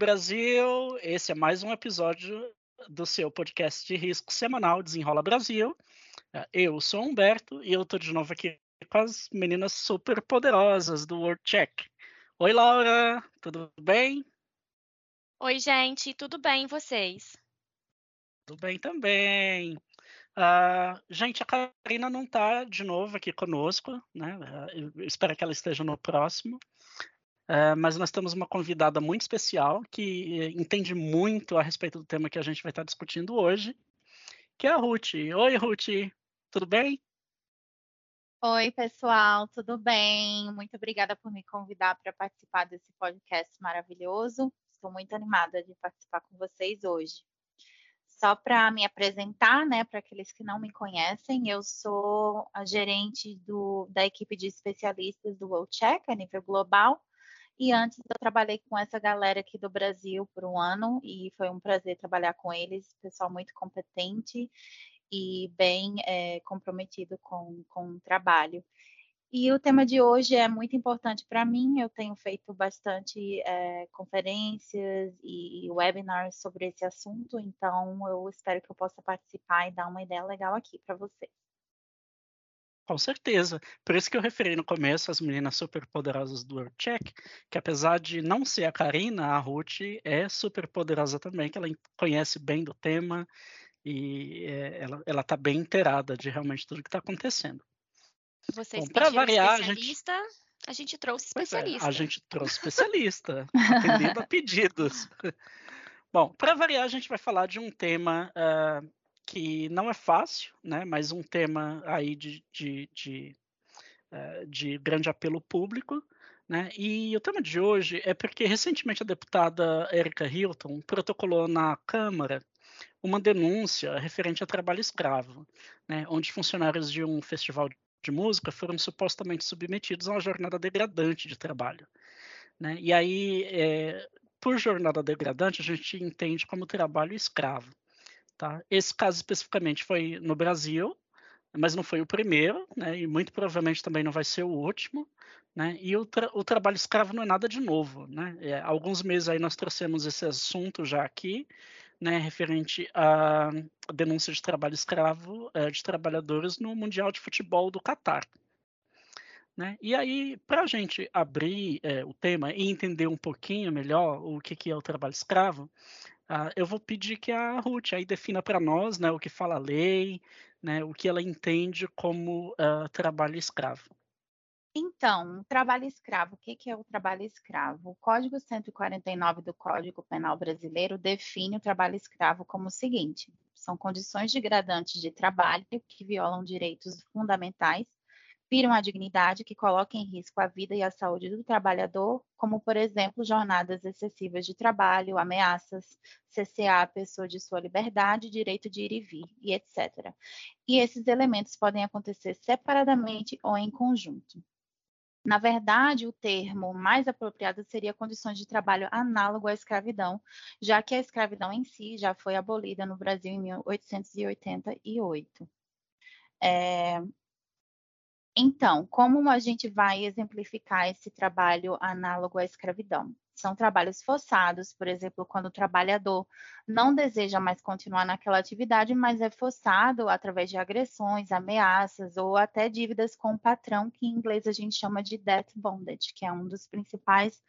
Brasil! Esse é mais um episódio do seu podcast de risco semanal Desenrola Brasil. É, eu sou Humberto e eu tô de novo aqui com as meninas super poderosas do World Check. Oi, Laura, tudo bem? Oi, gente, tudo bem e vocês? Tudo bem também. Uh, gente, a Karina não está de novo aqui conosco, né? Eu espero que ela esteja no próximo. Uh, mas nós temos uma convidada muito especial que entende muito a respeito do tema que a gente vai estar discutindo hoje, que é a Ruth. Oi, Ruth, tudo bem? Oi, pessoal, tudo bem? Muito obrigada por me convidar para participar desse podcast maravilhoso. Estou muito animada de participar com vocês hoje. Só para me apresentar, né, para aqueles que não me conhecem, eu sou a gerente do, da equipe de especialistas do World Check a nível global. E antes eu trabalhei com essa galera aqui do Brasil por um ano e foi um prazer trabalhar com eles, pessoal muito competente e bem é, comprometido com, com o trabalho. E o tema de hoje é muito importante para mim. Eu tenho feito bastante é, conferências e webinars sobre esse assunto, então eu espero que eu possa participar e dar uma ideia legal aqui para vocês. Com certeza. Por isso que eu referi no começo as meninas super poderosas do World Check, que apesar de não ser a Karina, a Ruth é super poderosa também, que ela conhece bem do tema e é, ela está bem inteirada de realmente tudo que está acontecendo. Vocês Bom, variar, especialista, a gente... a gente trouxe especialista. É, a gente trouxe especialista, atendendo a pedidos. Bom, para variar, a gente vai falar de um tema uh, que não é fácil, né? Mas um tema aí de, de, de, uh, de grande apelo público. Né? E o tema de hoje é porque recentemente a deputada Erika Hilton protocolou na Câmara uma denúncia referente a trabalho escravo, né? onde funcionários de um festival de música foram supostamente submetidos a uma jornada degradante de trabalho. Né? E aí, é, por jornada degradante, a gente entende como trabalho escravo. Tá? Esse caso especificamente foi no Brasil, mas não foi o primeiro, né? e muito provavelmente também não vai ser o último. Né? E o, tra o trabalho escravo não é nada de novo. Né? É, alguns meses aí nós trouxemos esse assunto já aqui, né, referente à denúncia de trabalho escravo é, de trabalhadores no Mundial de Futebol do Catar. Né? E aí, para a gente abrir é, o tema e entender um pouquinho melhor o que, que é o trabalho escravo, uh, eu vou pedir que a Ruth aí defina para nós né, o que fala a lei, né, o que ela entende como uh, trabalho escravo. Então, trabalho escravo, o que é o trabalho escravo? O Código 149 do Código Penal Brasileiro define o trabalho escravo como o seguinte: são condições degradantes de trabalho que violam direitos fundamentais, viram a dignidade, que colocam em risco a vida e a saúde do trabalhador, como, por exemplo, jornadas excessivas de trabalho, ameaças, CCA a pessoa de sua liberdade, direito de ir e vir, e etc. E esses elementos podem acontecer separadamente ou em conjunto. Na verdade, o termo mais apropriado seria condições de trabalho análogo à escravidão, já que a escravidão em si já foi abolida no Brasil em 1888. É... Então, como a gente vai exemplificar esse trabalho análogo à escravidão? São trabalhos forçados, por exemplo, quando o trabalhador não deseja mais continuar naquela atividade, mas é forçado através de agressões, ameaças ou até dívidas com o patrão, que em inglês a gente chama de debt bondage, que é um dos principais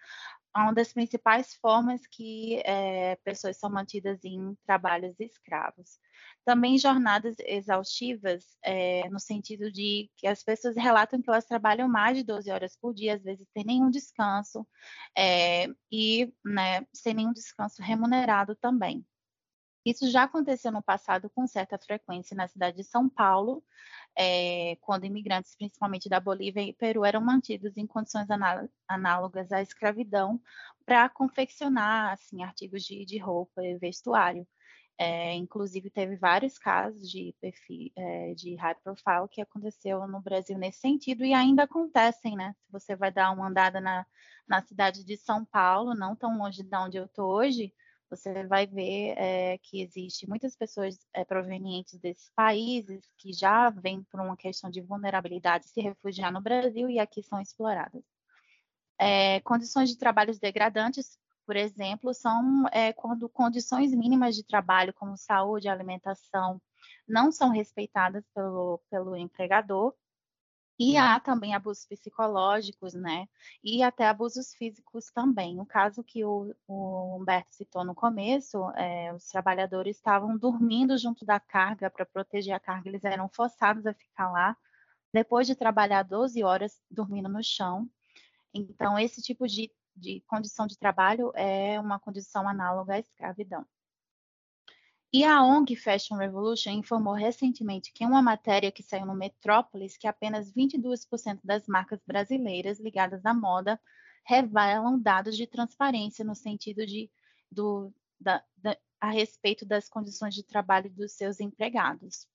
uma das principais formas que é, pessoas são mantidas em trabalhos escravos. Também jornadas exaustivas, é, no sentido de que as pessoas relatam que elas trabalham mais de 12 horas por dia, às vezes sem nenhum descanso, é, e né, sem nenhum descanso remunerado também. Isso já aconteceu no passado com certa frequência na cidade de São Paulo, é, quando imigrantes, principalmente da Bolívia e Peru, eram mantidos em condições análogas à escravidão para confeccionar assim, artigos de, de roupa e vestuário. É, inclusive, teve vários casos de, perfil, é, de high profile que aconteceu no Brasil nesse sentido e ainda acontecem, né? Se você vai dar uma andada na, na cidade de São Paulo, não tão longe de onde eu estou hoje, você vai ver é, que existe muitas pessoas é, provenientes desses países que já vêm por uma questão de vulnerabilidade se refugiar no Brasil e aqui são exploradas. É, condições de trabalhos degradantes, por exemplo, são quando condições mínimas de trabalho, como saúde, alimentação, não são respeitadas pelo, pelo empregador. E há também abusos psicológicos, né? E até abusos físicos também. O caso que o, o Humberto citou no começo, é, os trabalhadores estavam dormindo junto da carga para proteger a carga, eles eram forçados a ficar lá, depois de trabalhar 12 horas dormindo no chão. Então, esse tipo de, de condição de trabalho é uma condição análoga à escravidão. E a ONG Fashion Revolution informou recentemente que em uma matéria que saiu no Metrópolis que apenas 22% das marcas brasileiras ligadas à moda revelam dados de transparência no sentido de do, da, da, a respeito das condições de trabalho dos seus empregados.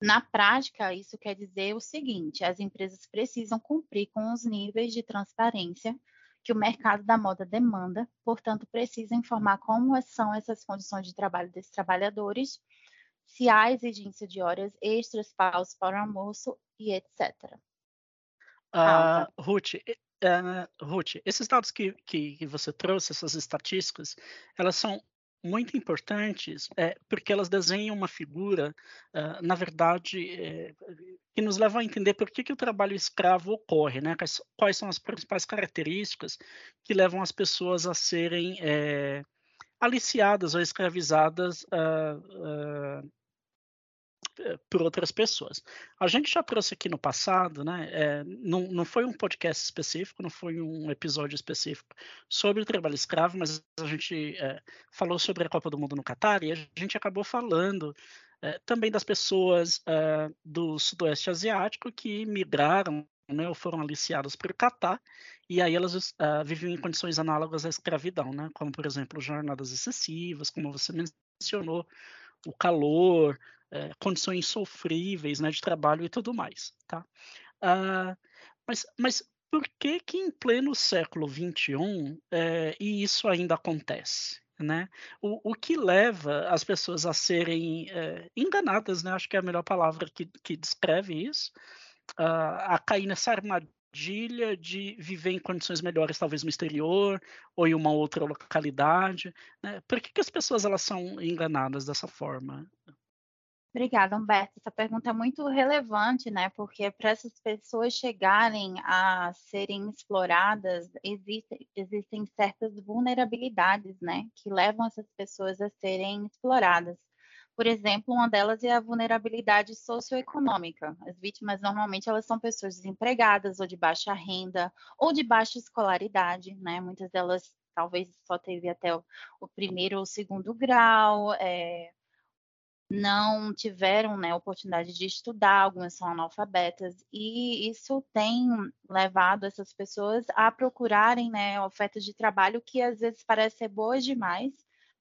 Na prática, isso quer dizer o seguinte: as empresas precisam cumprir com os níveis de transparência que o mercado da moda demanda, portanto, precisa informar como são essas condições de trabalho desses trabalhadores, se há exigência de horas extras, paus para o almoço e etc. Uh, Ruth, uh, Ruth, esses dados que, que, que, você trouxe, essas estatísticas, elas são muito importantes é, porque elas desenham uma figura, uh, na verdade, é, que nos leva a entender por que, que o trabalho escravo ocorre, né? Quais, quais, são as principais características que levam as pessoas a serem é, aliciadas ou escravizadas uh, uh, por outras pessoas. A gente já trouxe aqui no passado, né? É, não, não foi um podcast específico, não foi um episódio específico sobre o trabalho escravo, mas a gente é, falou sobre a Copa do Mundo no Catar e a gente acabou falando é, também das pessoas do Sudoeste Asiático que migraram né, ou foram aliciadas para o Catar, e aí elas uh, viviam em condições análogas à escravidão, né, como, por exemplo, jornadas excessivas, como você mencionou, o calor, é, condições sofríveis né, de trabalho e tudo mais. Tá? Ah, mas, mas por que que em pleno século XXI é, e isso ainda acontece? Né? O, o que leva as pessoas a serem é, enganadas, né? acho que é a melhor palavra que, que descreve isso, a cair nessa armadilha de viver em condições melhores, talvez no exterior ou em uma outra localidade. Né? Por que, que as pessoas elas são enganadas dessa forma? Obrigada, Humberto. Essa pergunta é muito relevante, né? Porque para essas pessoas chegarem a serem exploradas, existem, existem certas vulnerabilidades, né? Que levam essas pessoas a serem exploradas. Por exemplo, uma delas é a vulnerabilidade socioeconômica. As vítimas normalmente elas são pessoas desempregadas ou de baixa renda ou de baixa escolaridade, né? Muitas delas talvez só teve até o, o primeiro ou segundo grau, é, não tiveram né, oportunidade de estudar, algumas são analfabetas, e isso tem levado essas pessoas a procurarem né, ofertas de trabalho que às vezes parecem ser boas demais,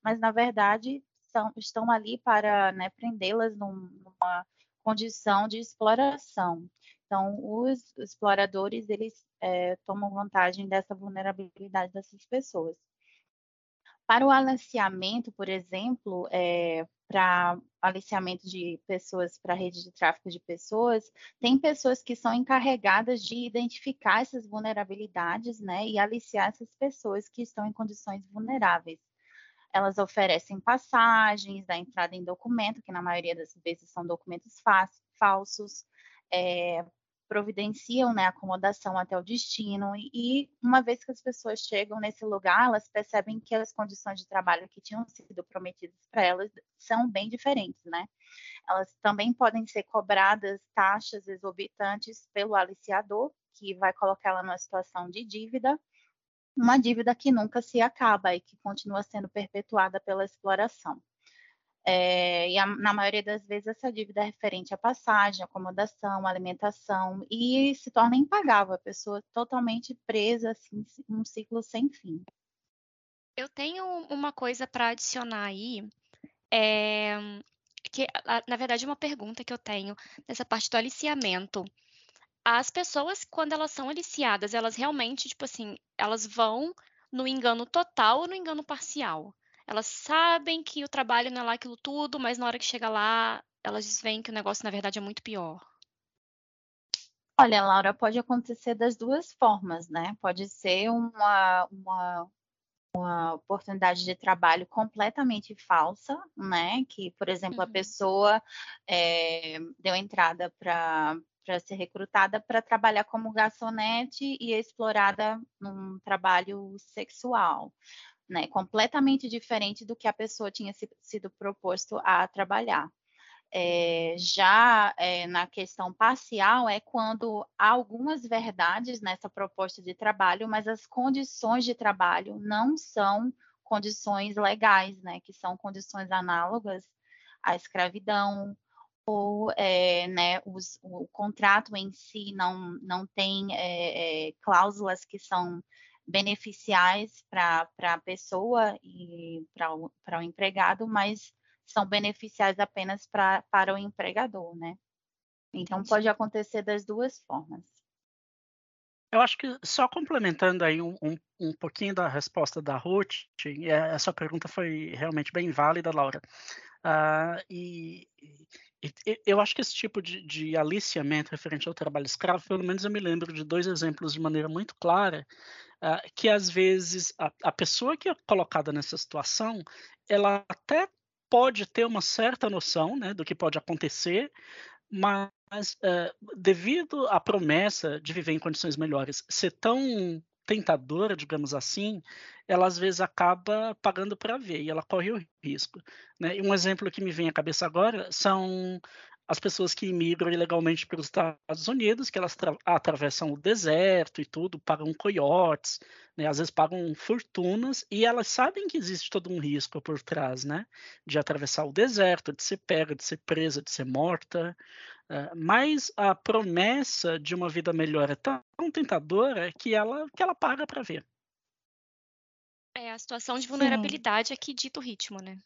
mas na verdade são, estão ali para né, prendê-las num, numa condição de exploração. Então, os exploradores eles é, tomam vantagem dessa vulnerabilidade dessas pessoas. Para o aliciamento, por exemplo, é, para aliciamento de pessoas para rede de tráfico de pessoas, tem pessoas que são encarregadas de identificar essas vulnerabilidades, né, e aliciar essas pessoas que estão em condições vulneráveis. Elas oferecem passagens da entrada em documento, que na maioria das vezes são documentos falsos, é, providenciam né, acomodação até o destino, e uma vez que as pessoas chegam nesse lugar, elas percebem que as condições de trabalho que tinham sido prometidas para elas são bem diferentes, né? Elas também podem ser cobradas taxas exorbitantes pelo aliciador, que vai colocá-la numa situação de dívida, uma dívida que nunca se acaba e que continua sendo perpetuada pela exploração. É, e a, na maioria das vezes essa dívida é referente à passagem, acomodação, alimentação e se torna impagável, a pessoa totalmente presa assim, um ciclo sem fim. Eu tenho uma coisa para adicionar aí, é, que na verdade é uma pergunta que eu tenho nessa parte do aliciamento. As pessoas, quando elas são aliciadas, elas realmente, tipo assim, elas vão no engano total ou no engano parcial? Elas sabem que o trabalho não é lá aquilo tudo, mas na hora que chega lá, elas veem que o negócio, na verdade, é muito pior. Olha, Laura, pode acontecer das duas formas, né? Pode ser uma, uma uma oportunidade de trabalho completamente falsa, né? Que, por exemplo, uhum. a pessoa é, deu entrada para para ser recrutada para trabalhar como garçonete e explorada num trabalho sexual, né? Completamente diferente do que a pessoa tinha sido proposto a trabalhar. É, já é, na questão parcial é quando há algumas verdades nessa proposta de trabalho, mas as condições de trabalho não são condições legais, né, que são condições análogas à escravidão, ou é, né, os, o contrato em si não, não tem cláusulas que são beneficiais para a pessoa e para o empregado, mas são beneficiais apenas pra, para o empregador, né? Então pode acontecer das duas formas. Eu acho que só complementando aí um, um, um pouquinho da resposta da Ruth, essa pergunta foi realmente bem válida, Laura. Uh, e, eu acho que esse tipo de, de, aliciamento referente ao trabalho escravo, pelo menos eu me lembro de dois exemplos de maneira muito clara, uh, que às vezes a, a pessoa que é colocada nessa situação, ela até pode ter uma certa noção né, do que pode acontecer, mas uh, devido à promessa de viver em condições melhores ser tão tentadora, digamos assim, ela às vezes acaba pagando para ver e ela corre o risco. Né? Um exemplo que me vem à cabeça agora são as pessoas que imigram ilegalmente para os Estados Unidos, que elas atravessam o deserto e tudo, pagam coiotes, né, às vezes pagam fortunas, e elas sabem que existe todo um risco por trás, né, de atravessar o deserto, de ser pega, de ser presa, de ser morta, uh, mas a promessa de uma vida melhor é tão tentadora que ela, que ela paga para ver. É, a situação de vulnerabilidade Sim. é que dita o ritmo, né?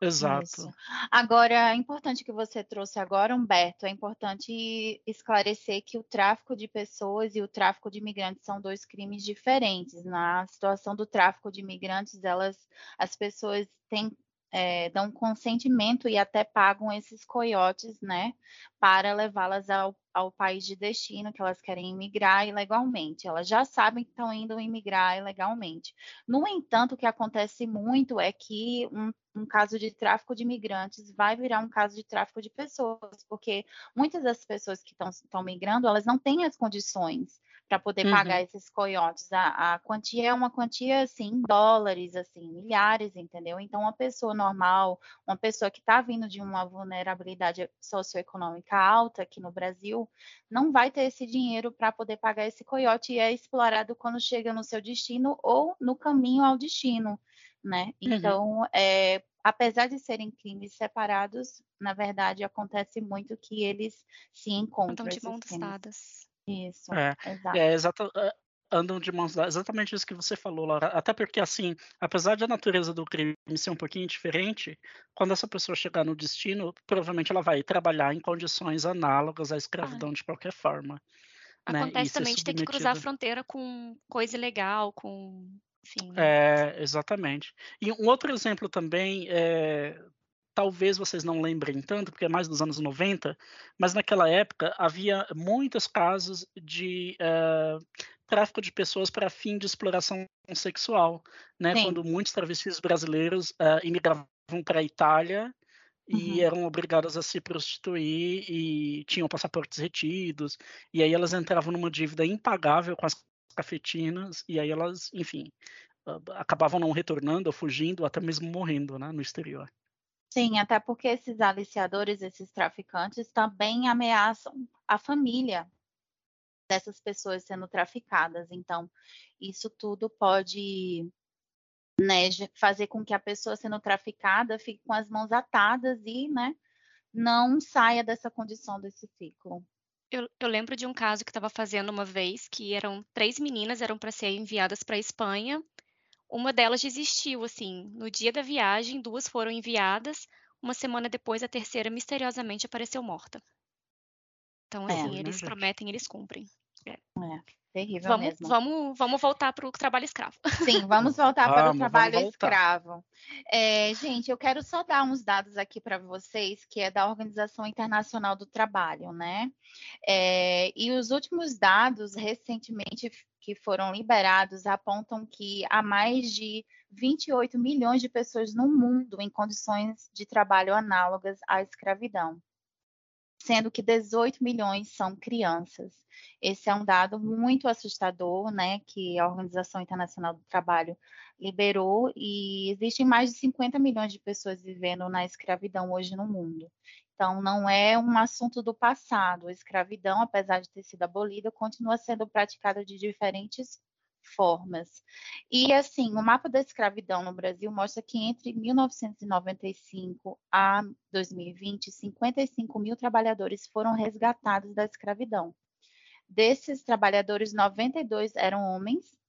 Exato. Isso. Agora, é importante que você trouxe agora, Humberto, é importante esclarecer que o tráfico de pessoas e o tráfico de imigrantes são dois crimes diferentes. Na situação do tráfico de imigrantes, elas, as pessoas têm é, dão consentimento e até pagam esses coiotes, né, para levá-las ao, ao, país de destino que elas querem imigrar ilegalmente. Elas já sabem que estão indo imigrar ilegalmente. No entanto, o que acontece muito é que um, um caso de tráfico de imigrantes vai virar um caso de tráfico de pessoas, porque muitas das pessoas que estão migrando, elas não têm as condições para poder uhum. pagar esses coiotes. A, a, quantia é uma quantia, assim, em dólares, assim, milhares, entendeu? Então, uma pessoa normal, uma pessoa que está vindo de uma vulnerabilidade socioeconômica alta aqui no Brasil, não vai ter esse dinheiro para poder pagar esse coiote e é explorado quando chega no seu destino ou no caminho ao destino, né? Uhum. Então, é, apesar de serem crimes separados, na verdade, acontece muito que eles se encontram. Estão de mãos dadas. Isso, é, exato. É, exato é, andam de mãos dadas, exatamente isso que você falou, Laura. Até porque, assim, apesar de a natureza do crime ser um pouquinho diferente, quando essa pessoa chegar no destino, provavelmente ela vai trabalhar em condições análogas à escravidão ah. de qualquer forma. Né, Acontece né? também de ter que cruzar a fronteira com coisa ilegal, com. Enfim, né? É, exatamente. E um outro exemplo também é, talvez vocês não lembrem tanto, porque é mais dos anos 90, mas naquela época havia muitos casos de uh, tráfico de pessoas para fim de exploração sexual, né? Sim. Quando muitos travestis brasileiros uh, imigravam para a Itália e uhum. eram obrigadas a se prostituir e tinham passaportes retidos, e aí elas entravam numa dívida impagável com as cafetinas, e aí elas, enfim, acabavam não retornando ou fugindo, ou até mesmo morrendo né, no exterior. Sim, até porque esses aliciadores, esses traficantes também ameaçam a família dessas pessoas sendo traficadas. Então, isso tudo pode né, fazer com que a pessoa sendo traficada fique com as mãos atadas e né, não saia dessa condição, desse ciclo. Eu, eu lembro de um caso que estava fazendo uma vez que eram três meninas eram para ser enviadas para a Espanha uma delas desistiu, assim. No dia da viagem, duas foram enviadas. Uma semana depois, a terceira misteriosamente apareceu morta. Então, é, assim, é, eles prometem, eles cumprem. É. é. Terrível vamos, mesmo. Vamos, vamos voltar para o trabalho escravo. Sim, vamos voltar vamos, para o trabalho escravo. É, gente, eu quero só dar uns dados aqui para vocês, que é da Organização Internacional do Trabalho, né? É, e os últimos dados, recentemente, que foram liberados, apontam que há mais de 28 milhões de pessoas no mundo em condições de trabalho análogas à escravidão sendo que 18 milhões são crianças. Esse é um dado muito assustador, né, que a Organização Internacional do Trabalho liberou e existem mais de 50 milhões de pessoas vivendo na escravidão hoje no mundo. Então, não é um assunto do passado. A escravidão, apesar de ter sido abolida, continua sendo praticada de diferentes formas. E assim, o mapa da escravidão no Brasil mostra que entre 1995 a 2020, 55 mil trabalhadores foram resgatados da escravidão. Desses trabalhadores, 92 eram homens,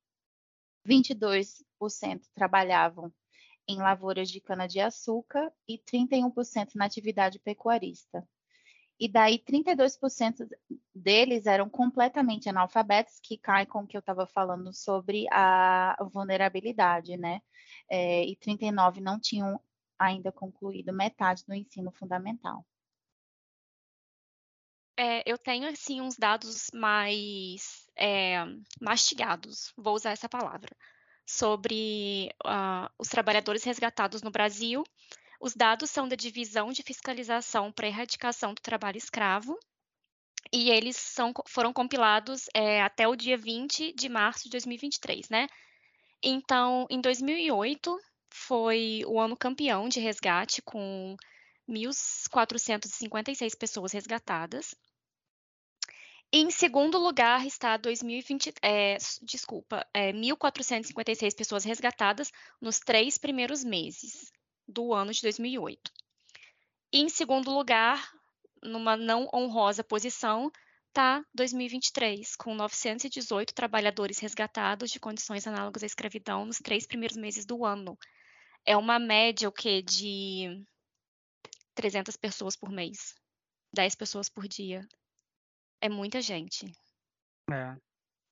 22% trabalhavam em lavouras de cana-de-açúcar e 31% na atividade pecuarista e daí 32% deles eram completamente analfabetos, que cai com o que eu estava falando sobre a vulnerabilidade, né? É, e 39 não tinham ainda concluído metade do ensino fundamental. É, eu tenho assim uns dados mais é, mastigados, vou usar essa palavra, sobre uh, os trabalhadores resgatados no Brasil os dados são da Divisão de Fiscalização para Erradicação do Trabalho Escravo e eles são, foram compilados é, até o dia 20 de março de 2023, né? Então, em 2008, foi o ano campeão de resgate, com 1.456 pessoas resgatadas. Em segundo lugar está 2020, é, desculpa, é, 1.456 pessoas resgatadas nos três primeiros meses do ano de 2008. E em segundo lugar, numa não honrosa posição, está 2023, com 918 trabalhadores resgatados de condições análogas à escravidão nos três primeiros meses do ano. É uma média o quê? de 300 pessoas por mês, 10 pessoas por dia. É muita gente. É.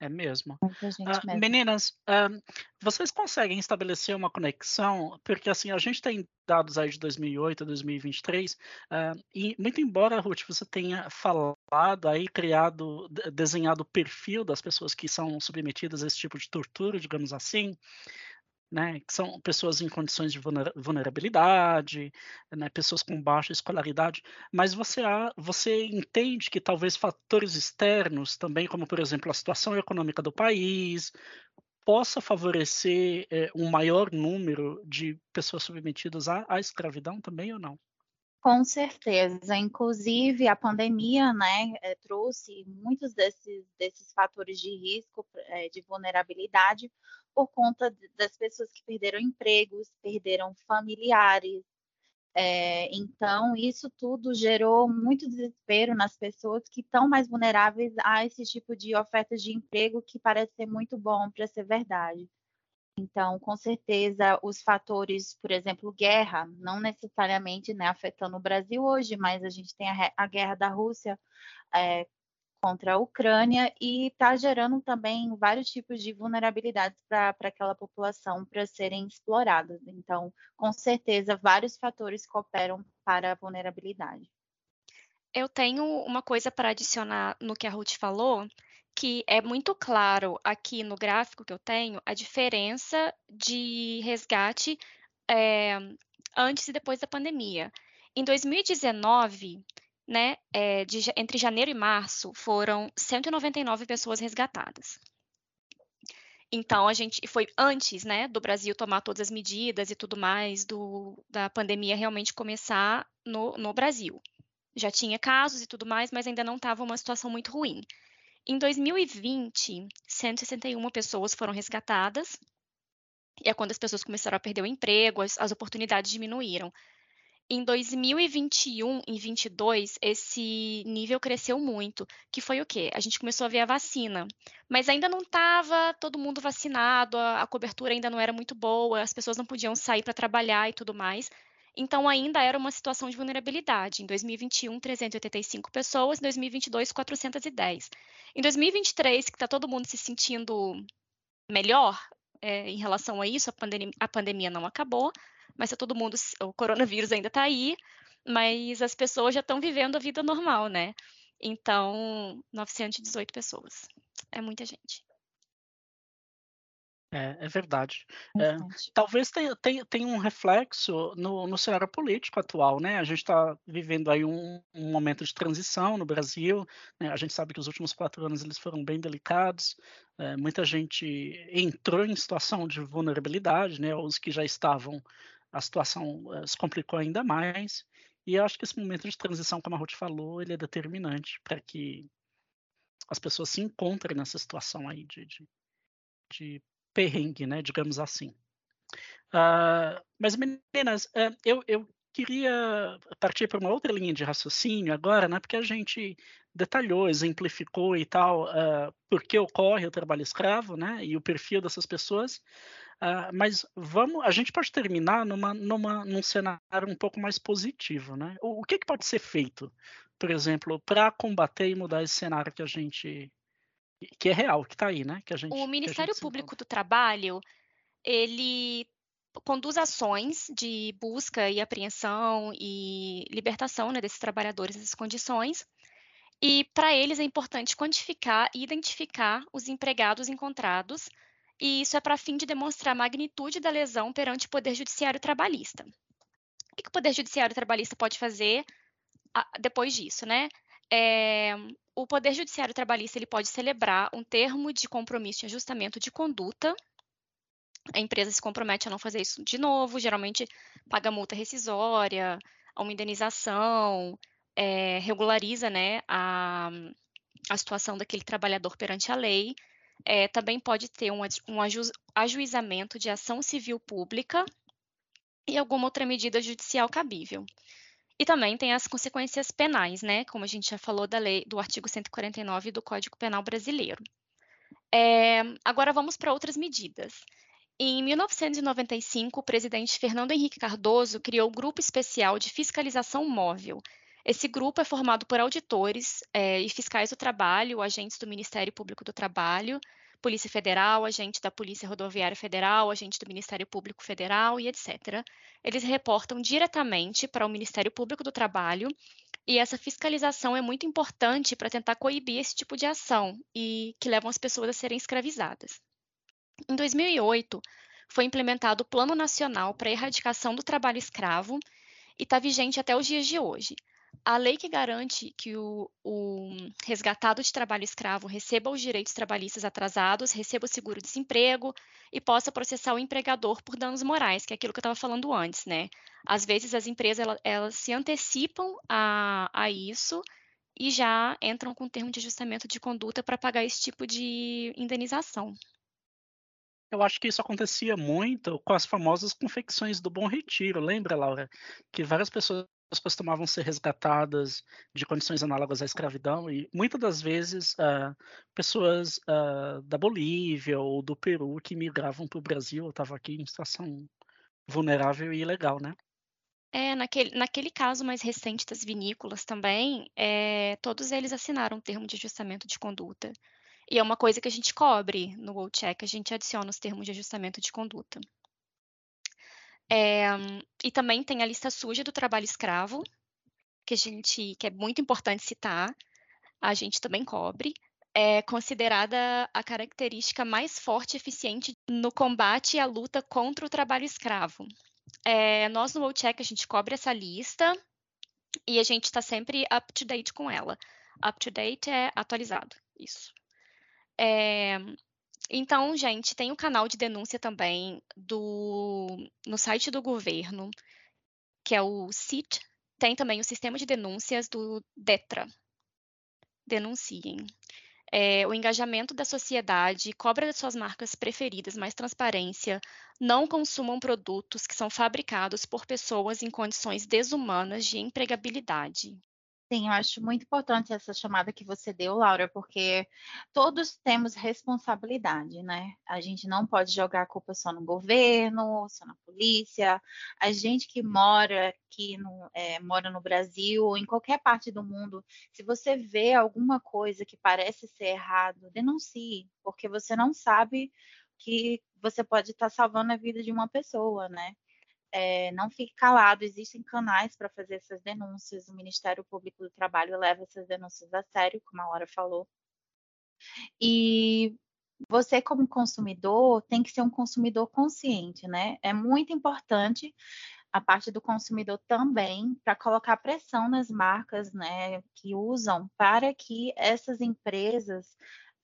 É mesmo. Muita gente uh, mesmo. Meninas, uh, vocês conseguem estabelecer uma conexão? Porque assim, a gente tem dados aí de 2008 a 2023, uh, e muito embora, Ruth, você tenha falado aí, criado, desenhado o perfil das pessoas que são submetidas a esse tipo de tortura, digamos assim, né, que são pessoas em condições de vulnerabilidade, né, pessoas com baixa escolaridade, mas você, há, você entende que talvez fatores externos também, como por exemplo a situação econômica do país, possa favorecer é, um maior número de pessoas submetidas à, à escravidão também ou não? Com certeza, inclusive a pandemia, né, é, trouxe muitos desses, desses fatores de risco, é, de vulnerabilidade, por conta das pessoas que perderam empregos, perderam familiares. É, então, isso tudo gerou muito desespero nas pessoas que estão mais vulneráveis a esse tipo de ofertas de emprego que parece ser muito bom para ser verdade. Então, com certeza, os fatores, por exemplo, guerra, não necessariamente né, afetando o Brasil hoje, mas a gente tem a, a guerra da Rússia é, contra a Ucrânia e está gerando também vários tipos de vulnerabilidades para aquela população para serem exploradas. Então, com certeza, vários fatores cooperam para a vulnerabilidade. Eu tenho uma coisa para adicionar no que a Ruth falou, que é muito claro aqui no gráfico que eu tenho a diferença de resgate é, antes e depois da pandemia. Em 2019, né, é, de, entre janeiro e março, foram 199 pessoas resgatadas. Então, a gente foi antes né, do Brasil tomar todas as medidas e tudo mais, do, da pandemia realmente começar no, no Brasil. Já tinha casos e tudo mais, mas ainda não estava uma situação muito ruim. Em 2020, 161 pessoas foram resgatadas, e é quando as pessoas começaram a perder o emprego, as, as oportunidades diminuíram. Em 2021 e 2022, esse nível cresceu muito, que foi o quê? A gente começou a ver a vacina, mas ainda não estava todo mundo vacinado, a, a, cobertura ainda não era muito boa, as pessoas não podiam sair para trabalhar e tudo mais. Então, ainda era uma situação de vulnerabilidade. Em 2021, 385 pessoas, em 2022, 410. Em 2023, que está todo mundo se sentindo melhor é, em relação a isso, a pandemia, a pandemia não acabou, mas tá todo mundo, o coronavírus ainda está aí, mas as pessoas já estão vivendo a vida normal, né? Então, 918 pessoas. É muita gente. É, é verdade. É, talvez tenha, tenha, tenha, um reflexo no, no cenário político atual, né? A gente está vivendo aí um, um, momento de transição no Brasil. Né? A gente sabe que os últimos quatro anos eles foram bem delicados. É, muita gente entrou em situação de vulnerabilidade, né? Os que já estavam, a situação é, se complicou ainda mais. E eu acho que esse momento de transição, como a Ruth falou, ele é determinante para que as pessoas se encontrem nessa situação aí de, de, de perrengue, né, digamos assim. Uh, mas, meninas, uh, eu, eu queria partir para uma outra linha de raciocínio agora, né, porque a gente detalhou, exemplificou e tal, uh, por que ocorre o trabalho escravo, né, e o perfil dessas pessoas, uh, mas vamos, a gente pode terminar numa, numa, num cenário um pouco mais positivo, né? O, o que, que pode ser feito, por exemplo, para combater e mudar esse cenário que a gente que é real, que está aí, né? Que a gente, o Ministério Público do Trabalho, ele conduz ações de busca e apreensão e libertação né, desses trabalhadores nessas condições. E para eles é importante quantificar e identificar os empregados encontrados, e isso é para fim de demonstrar a magnitude da lesão perante o Poder Judiciário Trabalhista. O que o Poder Judiciário Trabalhista pode fazer depois disso, né? É, o Poder Judiciário Trabalhista ele pode celebrar um termo de compromisso de ajustamento de conduta. A empresa se compromete a não fazer isso de novo, geralmente paga multa rescisória, uma indenização, é, regulariza né, a, a situação daquele trabalhador perante a lei. É, também pode ter um, um aju, ajuizamento de ação civil pública e alguma outra medida judicial cabível. E também tem as consequências penais, né? Como a gente já falou da lei do artigo 149 do Código Penal Brasileiro. É, agora vamos para outras medidas. Em 1995, o presidente Fernando Henrique Cardoso criou o Grupo Especial de Fiscalização Móvel. Esse grupo é formado por auditores é, e fiscais do trabalho, agentes do Ministério Público do Trabalho, Polícia Federal, agente da Polícia Rodoviária Federal, agente do Ministério Público Federal e etc. Eles reportam diretamente para o Ministério Público do Trabalho e essa fiscalização é muito importante para tentar coibir esse tipo de ação e que levam as pessoas a serem escravizadas. Em 2008, foi implementado o Plano Nacional para a Erradicação do Trabalho Escravo e está vigente até os dias de hoje a lei que garante que o, o, resgatado de trabalho escravo receba os direitos trabalhistas atrasados, receba o seguro-desemprego e possa processar o empregador por danos morais, que é aquilo que eu estava falando antes, né? Às vezes as empresas elas, elas se antecipam a, a, isso e já entram com termo de ajustamento de conduta para pagar esse tipo de indenização. Eu acho que isso acontecia muito com as famosas confecções do Bom Retiro, lembra, Laura? Que várias pessoas costumavam ser resgatadas de condições análogas à escravidão e muitas das vezes uh, pessoas uh, da Bolívia ou do Peru que migravam para o Brasil estavam aqui em situação vulnerável e ilegal, né? É, naquele, naquele caso mais recente das vinícolas também, é, todos eles assinaram um termo de ajustamento de conduta. E é uma coisa que a gente cobre no WorldCheck, a gente adiciona os termos de ajustamento de conduta. É, e também tem a lista suja do trabalho escravo, que a gente que é muito importante citar, a gente também cobre. É considerada a característica mais forte e eficiente no combate e luta contra o trabalho escravo. É, nós no WorldCheck a gente cobre essa lista e a gente está sempre up to date com ela. Up to date é atualizado, isso. É, então, gente, tem o canal de denúncia também do, no site do governo, que é o CIT. Tem também o sistema de denúncias do DETRA. Denunciem. É, o engajamento da sociedade, cobra das suas marcas preferidas, mais transparência, não consumam produtos que são fabricados por pessoas em condições desumanas de empregabilidade. Sim, eu acho muito importante essa chamada que você deu, Laura, porque todos temos responsabilidade, né? A gente não pode jogar a culpa só no governo, só na polícia. A gente que mora aqui no, é, mora no Brasil ou em qualquer parte do mundo, se você vê alguma coisa que parece ser errado, denuncie, porque você não sabe que você pode estar salvando a vida de uma pessoa, né? É, não fique calado, existem canais para fazer essas denúncias, o Ministério Público do Trabalho leva essas denúncias a sério, como a Laura falou. E você, como consumidor, tem que ser um consumidor consciente, né? É muito importante a parte do consumidor também para colocar pressão nas marcas, né, que usam para que essas empresas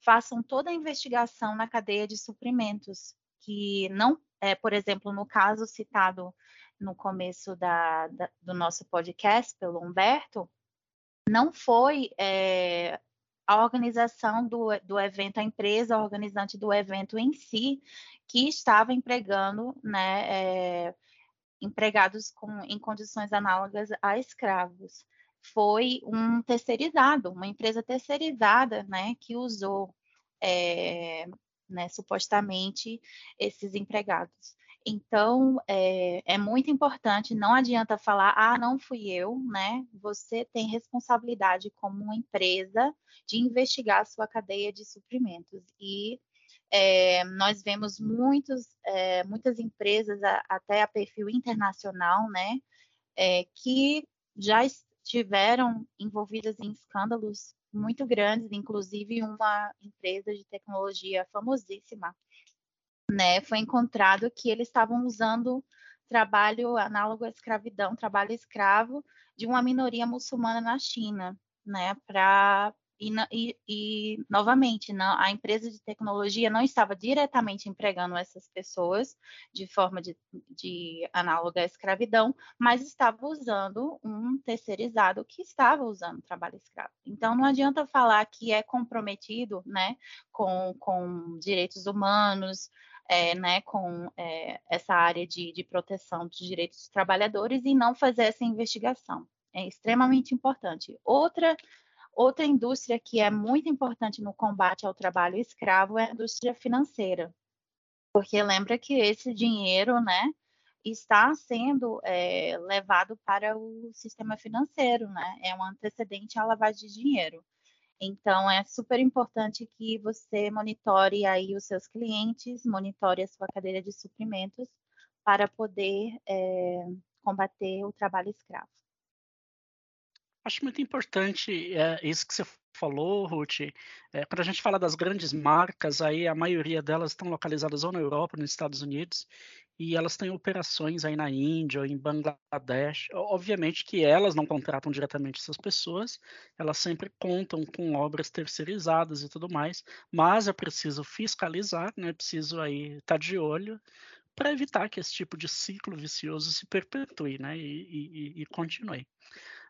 façam toda a investigação na cadeia de suprimentos, que não é, por exemplo, no caso citado no começo da, da, do nosso podcast pelo Humberto, não foi é, a organização do, do evento, a empresa organizante do evento em si, que estava empregando né, é, empregados com, em condições análogas a escravos. Foi um terceirizado, uma empresa terceirizada né, que usou é, né, supostamente, esses empregados. Então, é, é, muito importante, não adianta falar, ah, não fui eu, né? Você tem responsabilidade como uma empresa de investigar a sua cadeia de suprimentos. E é, nós vemos muitos, é, muitas empresas, a, até a perfil internacional, né? Que já estiveram envolvidas em escândalos muito grandes, inclusive uma empresa de tecnologia famosíssima, né, foi encontrado que eles estavam usando trabalho análogo à escravidão, trabalho escravo de uma minoria muçulmana na China, né, para e, e, novamente, não, a empresa de tecnologia não estava diretamente empregando essas pessoas de forma de, de análoga à escravidão, mas estava usando um terceirizado que estava usando trabalho escravo. Então, não adianta falar que é comprometido né, com, com direitos humanos, é, né, com é, essa área de, de proteção dos direitos dos trabalhadores e não fazer essa investigação. É extremamente importante. Outra Outra indústria que é muito importante no combate ao trabalho escravo é a indústria financeira, porque lembra que esse dinheiro, né, está sendo é, levado para o sistema financeiro, né? É um antecedente à lavagem de dinheiro. Então, é super importante que você monitore aí os seus clientes, monitore a sua cadeira de suprimentos para poder é, combater o trabalho escravo. Acho muito importante é, isso que você falou, Ruth. É, quando a gente fala das grandes marcas, aí a maioria delas estão localizadas ou na Europa, nos Estados Unidos, e elas têm operações aí na Índia ou em Bangladesh. Obviamente que elas não contratam diretamente essas pessoas, elas sempre contam com obras terceirizadas e tudo mais, mas é preciso fiscalizar, né? Preciso aí estar tá de olho para evitar que esse tipo de ciclo vicioso se perpetue, né? E, e, e continue.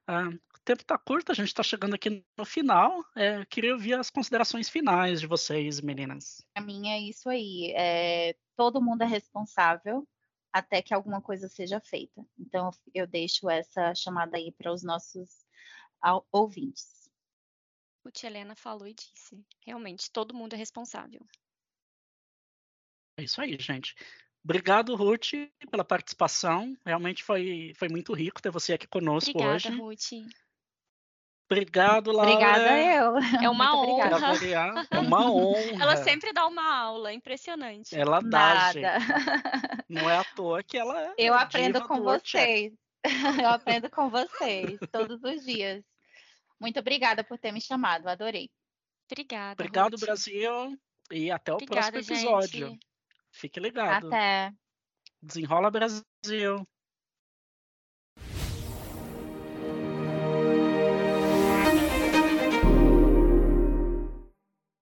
Ah, tempo está curto, a gente está chegando aqui no final. É, queria ouvir as considerações finais de vocês, meninas. A mim é isso aí. É, todo mundo é responsável até que alguma coisa seja feita. Então, eu deixo essa chamada aí para os nossos ouvintes. O Tia Helena falou e disse. Realmente, todo mundo é responsável. É isso aí, gente. Obrigado, Ruth, pela participação. Realmente foi, foi muito rico ter você aqui conosco Obrigada, hoje. Ruth. Obrigado, Laura. Obrigada eu. É uma honra. É uma honra. Ela sempre dá uma aula, impressionante. Ela dá, gente. Não é à toa que ela é Eu aprendo com vocês. Eu aprendo com vocês todos os dias. Muito obrigada por ter me chamado, adorei. Obrigada. Obrigado, Ruth. Brasil. E até o Obrigada, próximo episódio. Gente. Fique ligado. Até. Desenrola Brasil.